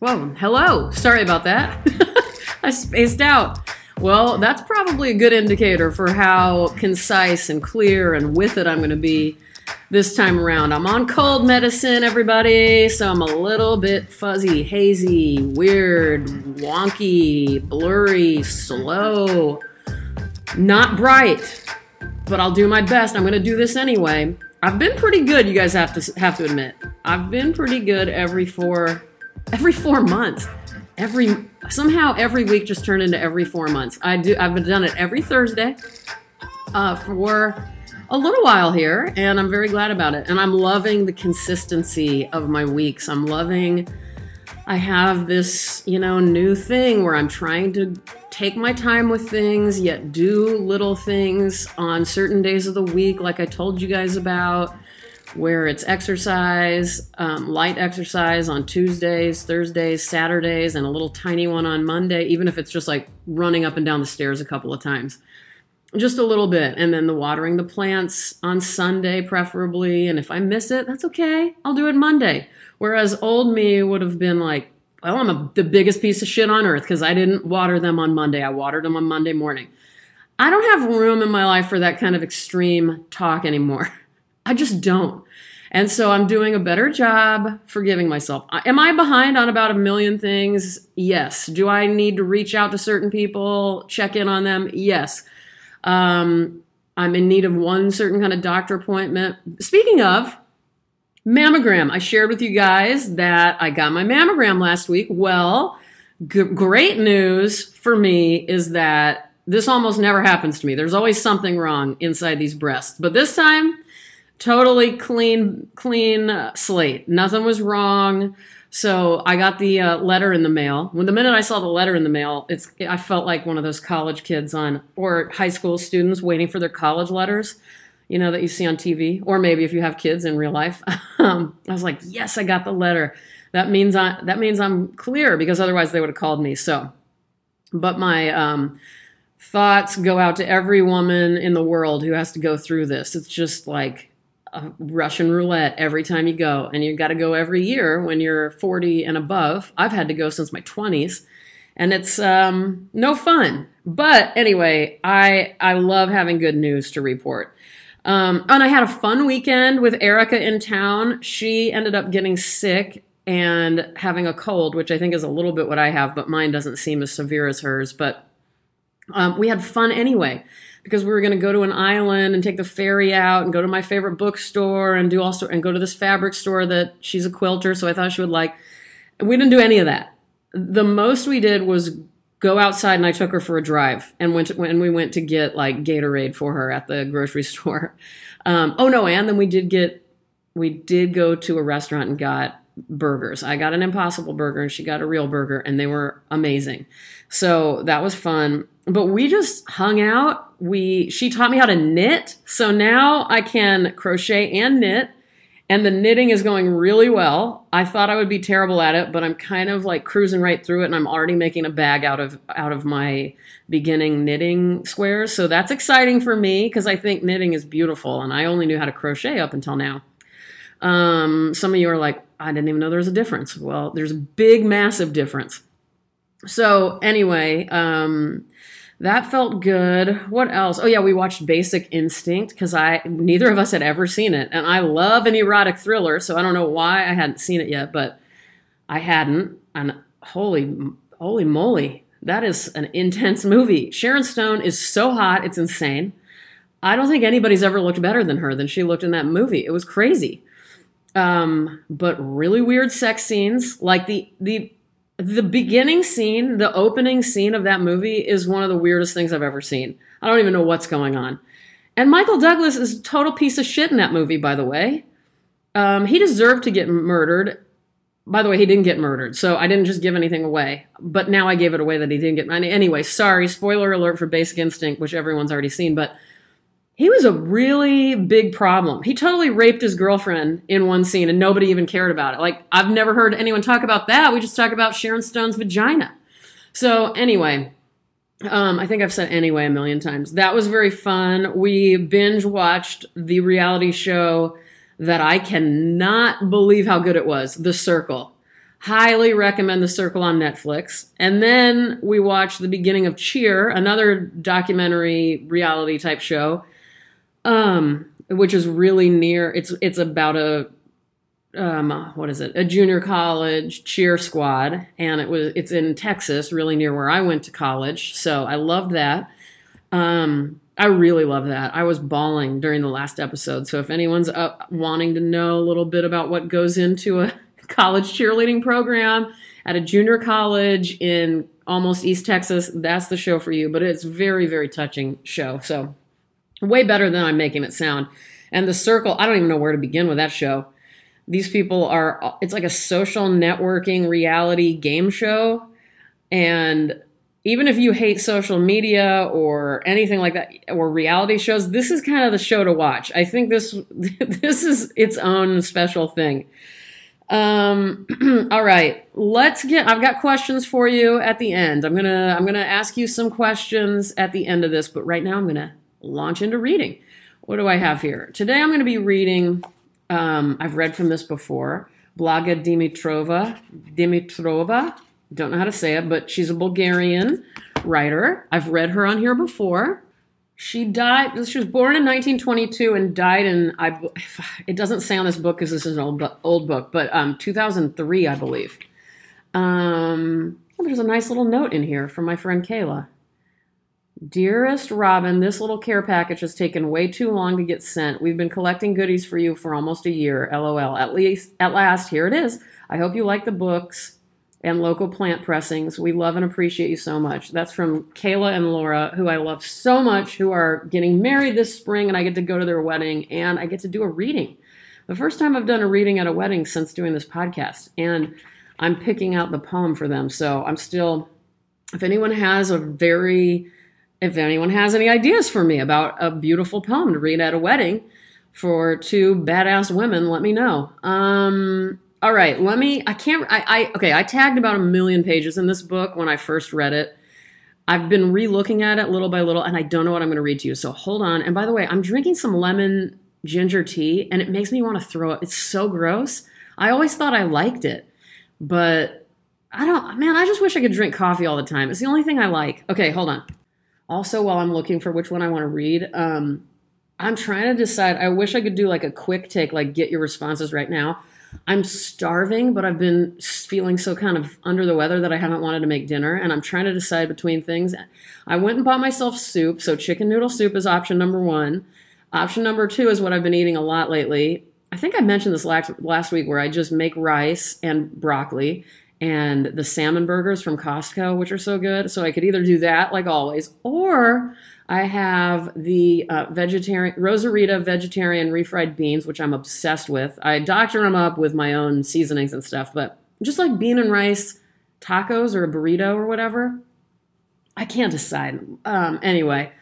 Whoa, hello. Sorry about that. I spaced out. Well, that's probably a good indicator for how concise and clear and with it I'm going to be this time around. I'm on cold medicine, everybody, so I'm a little bit fuzzy, hazy, weird, wonky, blurry, slow, not bright, but I'll do my best. I'm going to do this anyway. I've been pretty good, you guys have to have to admit. I've been pretty good every four every 4 months. Every somehow every week just turned into every 4 months. I do I've been done it every Thursday. Uh, for a little while here, and I'm very glad about it. And I'm loving the consistency of my weeks. I'm loving, I have this, you know, new thing where I'm trying to take my time with things, yet do little things on certain days of the week, like I told you guys about, where it's exercise, um, light exercise on Tuesdays, Thursdays, Saturdays, and a little tiny one on Monday, even if it's just like running up and down the stairs a couple of times. Just a little bit and then the watering the plants on sunday preferably and if i miss it that's okay. I'll do it monday. Whereas old me would have been like well i'm a, the biggest piece of shit on earth because i didn't water them on monday. I watered them on monday morning. I don't have room in my life for that kind of extreme talk anymore i just don't. And so i'm doing a better job forgiving myself. Am i behind on about a million things? Yes. Do i need to reach out to certain people check in on them? Yes. Um, I'm in need of one certain kind of doctor appointment. Speaking of mammogram, I shared with you guys that I got my mammogram last week. Well, g- great news for me is that this almost never happens to me. There's always something wrong inside these breasts, but this time, totally clean, clean slate. Nothing was wrong. So I got the uh, letter in the mail. When the minute I saw the letter in the mail, it's I felt like one of those college kids on or high school students waiting for their college letters, you know that you see on TV, or maybe if you have kids in real life. um, I was like, yes, I got the letter. That means I that means I'm clear because otherwise they would have called me. So, but my um, thoughts go out to every woman in the world who has to go through this. It's just like Russian roulette every time you go, and you've got to go every year when you're 40 and above. I've had to go since my 20s, and it's um, no fun. But anyway, I I love having good news to report. Um, and I had a fun weekend with Erica in town. She ended up getting sick and having a cold, which I think is a little bit what I have, but mine doesn't seem as severe as hers. But um, we had fun anyway because we were going to go to an island and take the ferry out and go to my favorite bookstore and do also and go to this fabric store that she's a quilter, so I thought she would like. We didn't do any of that. The most we did was go outside and I took her for a drive and went to, when we went to get like Gatorade for her at the grocery store. Um, oh no, and then we did get we did go to a restaurant and got burgers. I got an impossible burger and she got a real burger and they were amazing. So that was fun. But we just hung out. We she taught me how to knit. So now I can crochet and knit. And the knitting is going really well. I thought I would be terrible at it, but I'm kind of like cruising right through it and I'm already making a bag out of out of my beginning knitting squares. So that's exciting for me because I think knitting is beautiful and I only knew how to crochet up until now. Um, some of you are like, I didn't even know there was a difference. Well, there's a big, massive difference. So anyway, um, that felt good. What else? Oh yeah, we watched Basic Instinct because I neither of us had ever seen it, and I love an erotic thriller, so I don't know why I hadn't seen it yet, but I hadn't. And holy, holy moly, that is an intense movie. Sharon Stone is so hot, it's insane. I don't think anybody's ever looked better than her than she looked in that movie. It was crazy. Um, but really weird sex scenes, like the the the beginning scene, the opening scene of that movie is one of the weirdest things I've ever seen. I don't even know what's going on. And Michael Douglas is a total piece of shit in that movie, by the way. Um, he deserved to get murdered. By the way, he didn't get murdered, so I didn't just give anything away. But now I gave it away that he didn't get. Anyway, sorry, spoiler alert for Basic Instinct, which everyone's already seen. But he was a really big problem. He totally raped his girlfriend in one scene and nobody even cared about it. Like, I've never heard anyone talk about that. We just talk about Sharon Stone's vagina. So, anyway, um, I think I've said anyway a million times. That was very fun. We binge watched the reality show that I cannot believe how good it was The Circle. Highly recommend The Circle on Netflix. And then we watched the beginning of Cheer, another documentary reality type show, um, which is really near. It's it's about a um, what is it? A junior college cheer squad, and it was it's in Texas, really near where I went to college. So I loved that. Um, I really love that. I was bawling during the last episode. So if anyone's up wanting to know a little bit about what goes into a college cheerleading program at a junior college in almost East Texas, that's the show for you. But it's very, very touching show. So way better than I'm making it sound. And the circle, I don't even know where to begin with that show. These people are, it's like a social networking reality game show. And even if you hate social media or anything like that or reality shows this is kind of the show to watch i think this this is its own special thing um all right let's get i've got questions for you at the end i'm gonna i'm gonna ask you some questions at the end of this but right now i'm gonna launch into reading what do i have here today i'm gonna be reading um i've read from this before blaga dimitrova dimitrova don't know how to say it, but she's a Bulgarian writer. I've read her on here before. She died. She was born in 1922 and died in. I. It doesn't say on this book because this is an old old book, but um, 2003, I believe. Um, well, there's a nice little note in here from my friend Kayla. Dearest Robyn, this little care package has taken way too long to get sent. We've been collecting goodies for you for almost a year. LOL. At least, at last, here it is. I hope you like the books and local plant pressings. We love and appreciate you so much. That's from Kayla and Laura, who I love so much, who are getting married this spring, and I get to go to their wedding and I get to do a reading. The first time I've done a reading at a wedding since doing this podcast, and I'm picking out the poem for them. So I'm still, if anyone has a very, if anyone has any ideas for me about a beautiful poem to read at a wedding for two badass women, let me know. Um, all right, let me. I can't. I, I okay. I tagged about a million pages in this book when I first read it. I've been re-looking at it little by little, and I don't know what I'm going to read to you. So hold on. And by the way, I'm drinking some lemon ginger tea, and it makes me want to throw it. It's so gross. I always thought I liked it, but I don't. Man, I just wish I could drink coffee all the time. It's the only thing I like. Okay, hold on. Also, while I'm looking for which one I want to read, um, I'm trying to decide. I wish I could do like a quick take, like get your responses right now. I'm starving, but I've been feeling so kind of under the weather that I haven't wanted to make dinner, and I'm trying to decide between things. I went and bought myself soup, so chicken noodle soup is option number one. Option number two is what I've been eating a lot lately. I think I mentioned this last, last week where I just make rice and broccoli and the salmon burgers from Costco, which are so good. So I could either do that, like always, or I have the uh, vegetarian Rosarita vegetarian refried beans, which I'm obsessed with. I doctor them up with my own seasonings and stuff, but just like bean and rice tacos or a burrito or whatever, I can't decide. Um, anyway,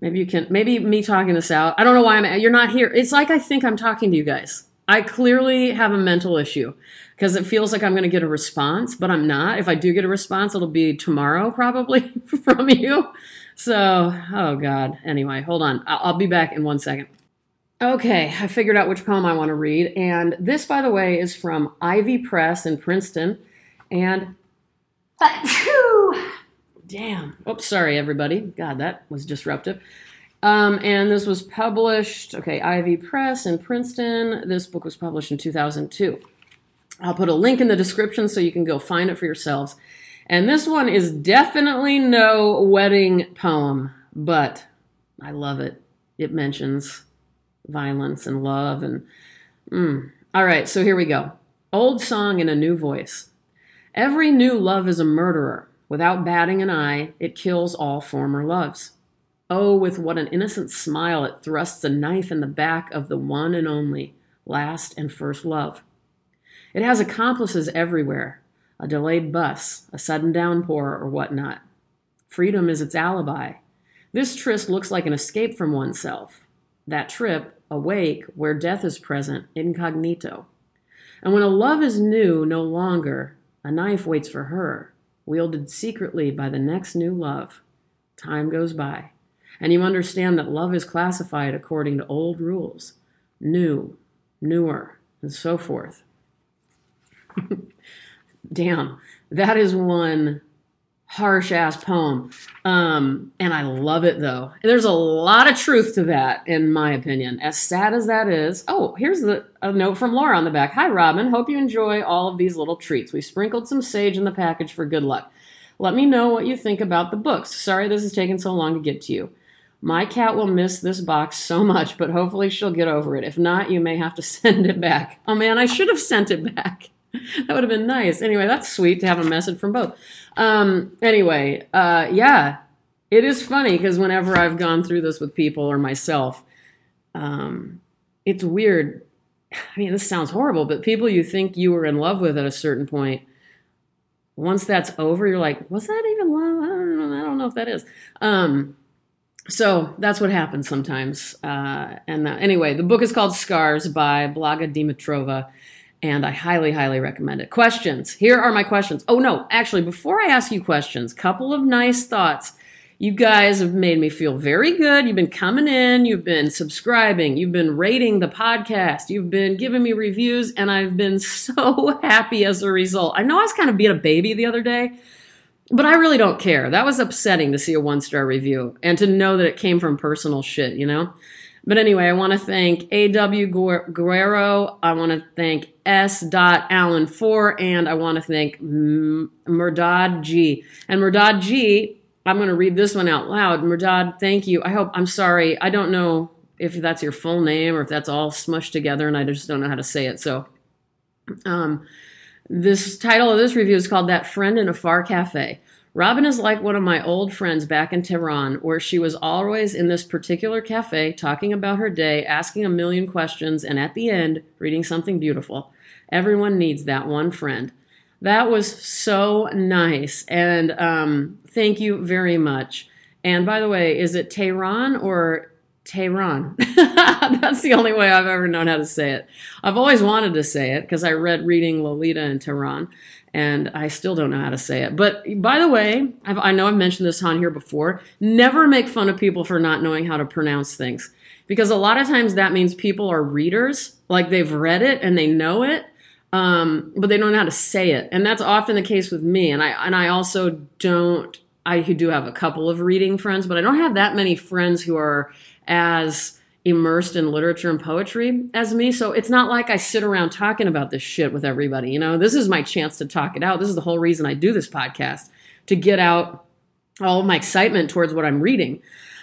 maybe you can. Maybe me talking this out. I don't know why I'm. You're not here. It's like I think I'm talking to you guys. I clearly have a mental issue because it feels like I'm going to get a response, but I'm not. If I do get a response, it'll be tomorrow probably from you. So, oh God. Anyway, hold on. I'll be back in one second. Okay, I figured out which poem I want to read. And this, by the way, is from Ivy Press in Princeton. And. Damn. Oops, sorry, everybody. God, that was disruptive. Um, and this was published, okay, Ivy Press in Princeton. This book was published in 2002. I'll put a link in the description so you can go find it for yourselves. And this one is definitely no wedding poem, but I love it. It mentions violence and love and mm. all right so here we go old song in a new voice every new love is a murderer without batting an eye it kills all former loves oh with what an innocent smile it thrusts a knife in the back of the one and only last and first love it has accomplices everywhere a delayed bus, a sudden downpour, or whatnot. Freedom is its alibi. This tryst looks like an escape from oneself. That trip, awake, where death is present, incognito. And when a love is new, no longer, a knife waits for her, wielded secretly by the next new love. Time goes by, and you understand that love is classified according to old rules new, newer, and so forth. damn, that is one harsh ass poem. Um, and I love it though. There's a lot of truth to that, in my opinion. As sad as that is. Oh, here's the, a note from Laura on the back. Hi, Robyn. Hope you enjoy all of these little treats. We sprinkled some sage in the package for good luck. Let me know what you think about the books. Sorry this has taken so long to get to you. My cat will miss this box so much, but hopefully she'll get over it. If not, you may have to send it back. Oh man, I should have sent it back. that would have been nice. Anyway, that's sweet to have a message from both. Um, anyway, uh, yeah, it is funny because whenever I've gone through this with people or myself, um, it's weird. I mean, this sounds horrible, but people you think you were in love with at a certain point, once that's over, you're like, was that even love? I don't know. I don't know if that is. Um, so that's what happens sometimes. Uh, and uh, anyway, the book is called Scars by Blaga Dimitrova and I highly, highly recommend it. Questions. Here are my questions. Oh no, actually, before I ask you questions, couple of nice thoughts. You guys have made me feel very good. You've been coming in, you've been subscribing, you've been rating the podcast, you've been giving me reviews, and I've been so happy as a result. I know I was kind of being a baby the other day, but I really don't care. That was upsetting to see a one star review and to know that it came from personal shit, you know? But anyway, I want to thank A.W. Guerrero. I want to thank S. Allen 4, and I want to thank Murdad G. And Murdad G, I'm going to read this one out loud. Murdad, thank you. I hope, I'm sorry. I don't know if that's your full name or if that's all smushed together, and I just don't know how to say it. So, um, this title of this review is called That Friend in a Far Cafe. Robyn is like one of my old friends back in Tehran, where she was always in this particular cafe talking about her day, asking a million questions, and at the end, reading something beautiful. Everyone needs that one friend. That was so nice. And um, thank you very much. And by the way, is it Tehran or Tehran? That's the only way I've ever known how to say it. I've always wanted to say it because I read Reading Lolita in Tehran and I still don't know how to say it. But by the way, I've, i know I've mentioned this on here before. Never make fun of people for not knowing how to pronounce things because a lot of times that means people are readers, like they've read it and they know it, um, but they don't know how to say it. And that's often the case with me. And I and I also don't. I do have a couple of reading friends, but I don't have that many friends who are as immersed in literature and poetry as me. So it's not like I sit around talking about this shit with everybody. You know, this is my chance to talk it out. This is the whole reason I do this podcast to get out all my excitement towards what I'm reading.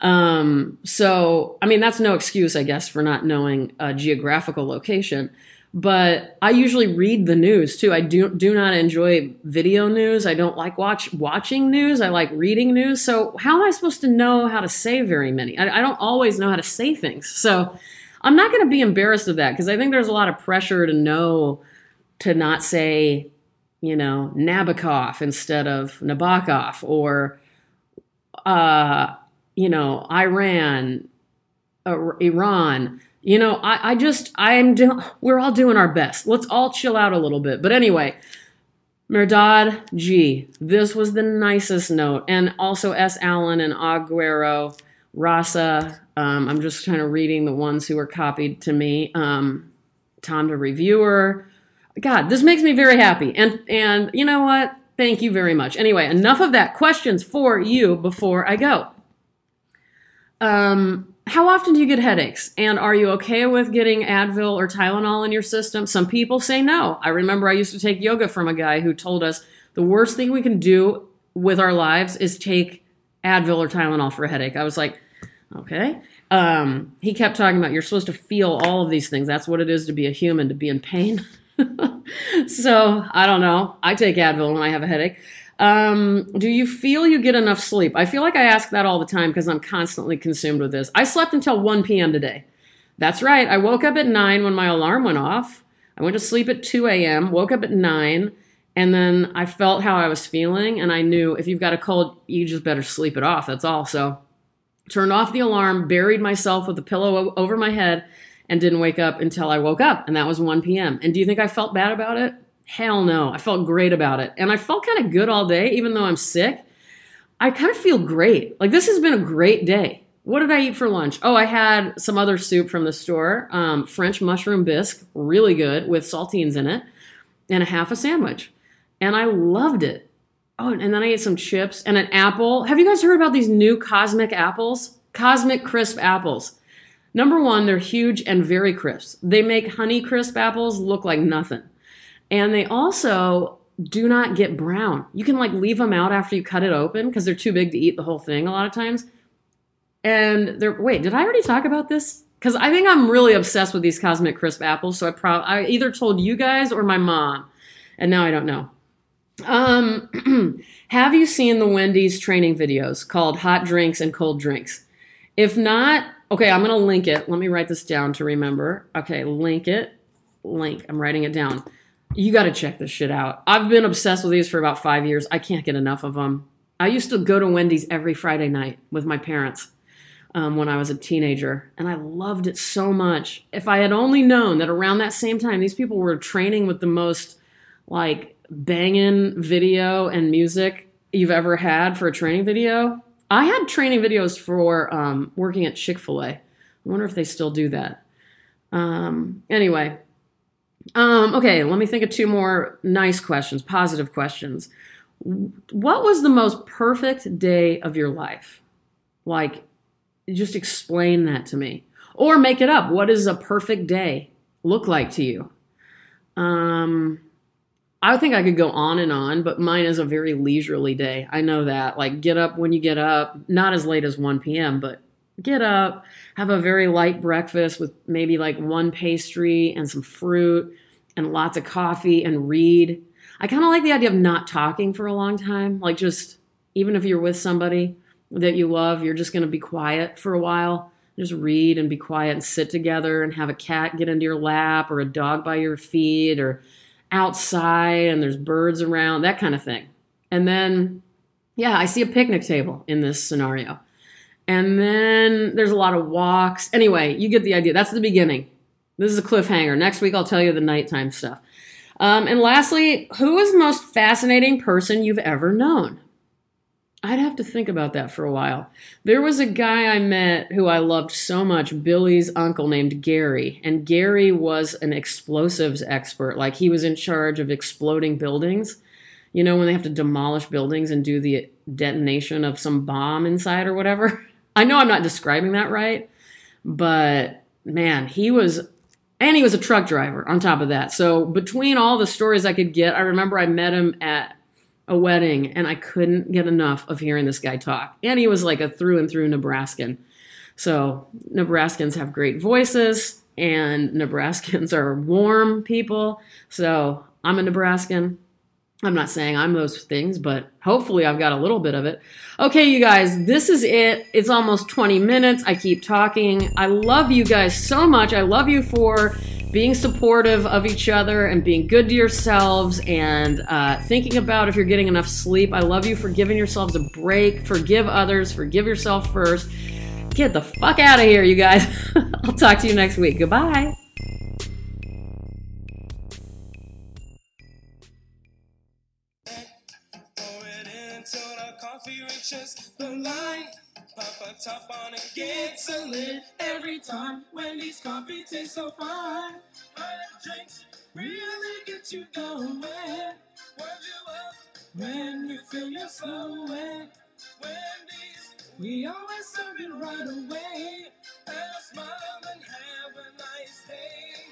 Um, so, I mean, that's no excuse, I guess, for not knowing a geographical location but I usually read the news too. I do do not enjoy video news. I don't like watch watching news. I like reading news. So how am I supposed to know how to say very many? I, I don't always know how to say things. So I'm not going to be embarrassed of that because I think there's a lot of pressure to know to not say, you know, Nabokov instead of Nabokov or, uh, you know, Iran, uh, Iran you know, I, I just, I'm doing, we're all doing our best. Let's all chill out a little bit. But anyway, Merdad G, this was the nicest note. And also S. Allen and Aguero, Rasa. Um, I'm just kind of reading the ones who were copied to me. Um, Tom the reviewer. God, this makes me very happy. And and you know what? Thank you very much. Anyway, enough of that. Questions for you before I go. Um, how often do you get headaches? And are you okay with getting Advil or Tylenol in your system? Some people say no. I remember I used to take yoga from a guy who told us the worst thing we can do with our lives is take Advil or Tylenol for a headache. I was like, okay. Um, he kept talking about you're supposed to feel all of these things. That's what it is to be a human, to be in pain. so I don't know. I take Advil when I have a headache. Um, do you feel you get enough sleep? I feel like I ask that all the time because I'm constantly consumed with this. I slept until 1 p.m. today. That's right. I woke up at 9 when my alarm went off. I went to sleep at 2 a.m., woke up at 9, and then I felt how I was feeling. And I knew if you've got a cold, you just better sleep it off. That's all. So, turned off the alarm, buried myself with a pillow over my head, and didn't wake up until I woke up. And that was 1 p.m. And do you think I felt bad about it? Hell no. I felt great about it. And I felt kind of good all day, even though I'm sick. I kind of feel great. Like this has been a great day. What did I eat for lunch? Oh, I had some other soup from the store, um, French mushroom bisque, really good with saltines in it, and a half a sandwich. and I loved it. Oh, and then I ate some chips and an apple. Have you guys heard about these new cosmic apples? Cosmic crisp apples. Number one, they're huge and very crisp. They make honey crisp apples look like nothing. And they also do not get brown. You can like leave them out after you cut it open because they're too big to eat the whole thing a lot of times. And they're wait, did I already talk about this? Because I think I'm really obsessed with these cosmic crisp apples. So I probably I either told you guys or my mom, and now I don't know. Um, have you seen the Wendy's training videos called Hot Drinks and Cold Drinks? If not, okay, I'm gonna link it. Let me write this down to remember. Okay, link it. Link. I'm writing it down. You got to check this shit out. I've been obsessed with these for about five years. I can't get enough of them. I used to go to Wendy's every Friday night with my parents um, when I was a teenager, and I loved it so much. If I had only known that around that same time, these people were training with the most like banging video and music you've ever had for a training video. I had training videos for um, working at Chick fil A. I wonder if they still do that. Um, anyway, um, okay, let me think of two more nice questions, positive questions. What was the most perfect day of your life? Like, just explain that to me. Or make it up. What does a perfect day look like to you? Um, I think I could go on and on, but mine is a very leisurely day. I know that. Like, get up when you get up, not as late as 1 p.m., but get up, have a very light breakfast with maybe like one pastry and some fruit and lots of coffee and read. I kind of like the idea of not talking for a long time. Like, just even if you're with somebody that you love, you're just going to be quiet for a while. Just read and be quiet and sit together and have a cat get into your lap or a dog by your feet or outside and there's birds around, that kind of thing. And then, yeah, I see a picnic table in this scenario. And then there's a lot of walks. Anyway, you get the idea. That's the beginning. This is a cliffhanger. Next week, I'll tell you the nighttime stuff. Um, and lastly, who is the most fascinating person you've ever known? I'd have to think about that for a while. There was a guy I met who I loved so much, Billy's uncle named Gary. And Gary was an explosives expert. Like he was in charge of exploding buildings. You know, when they have to demolish buildings and do the detonation of some bomb inside or whatever. I know I'm not describing that right, but man, he was, and he was a truck driver on top of that. So between all the stories I could get, I remember I met him at a wedding and I couldn't get enough of hearing this guy talk. And he was like a through and through Nebraskan. So Nebraskans have great voices and Nebraskans are warm people. So I'm a Nebraskan. I'm not saying I'm those things, but hopefully I've got a little bit of it. Okay, you guys, this is it. It's almost 20 minutes. I keep talking. I love you guys so much. I love you for being supportive of each other and being good to yourselves and uh, thinking about if you're getting enough sleep. I love you for giving yourselves a break. Forgive others. Forgive yourself first. Get the fuck out of here, you guys. I'll talk to you next week. Goodbye. The line. Pop a top on it, gets a lid every time. Wendy's coffee tastes so fine. Hot drinks really get you going. Warms you up when you feel you're slowing. Wendy's, we always serve it right away. Have a smile and have a nice day.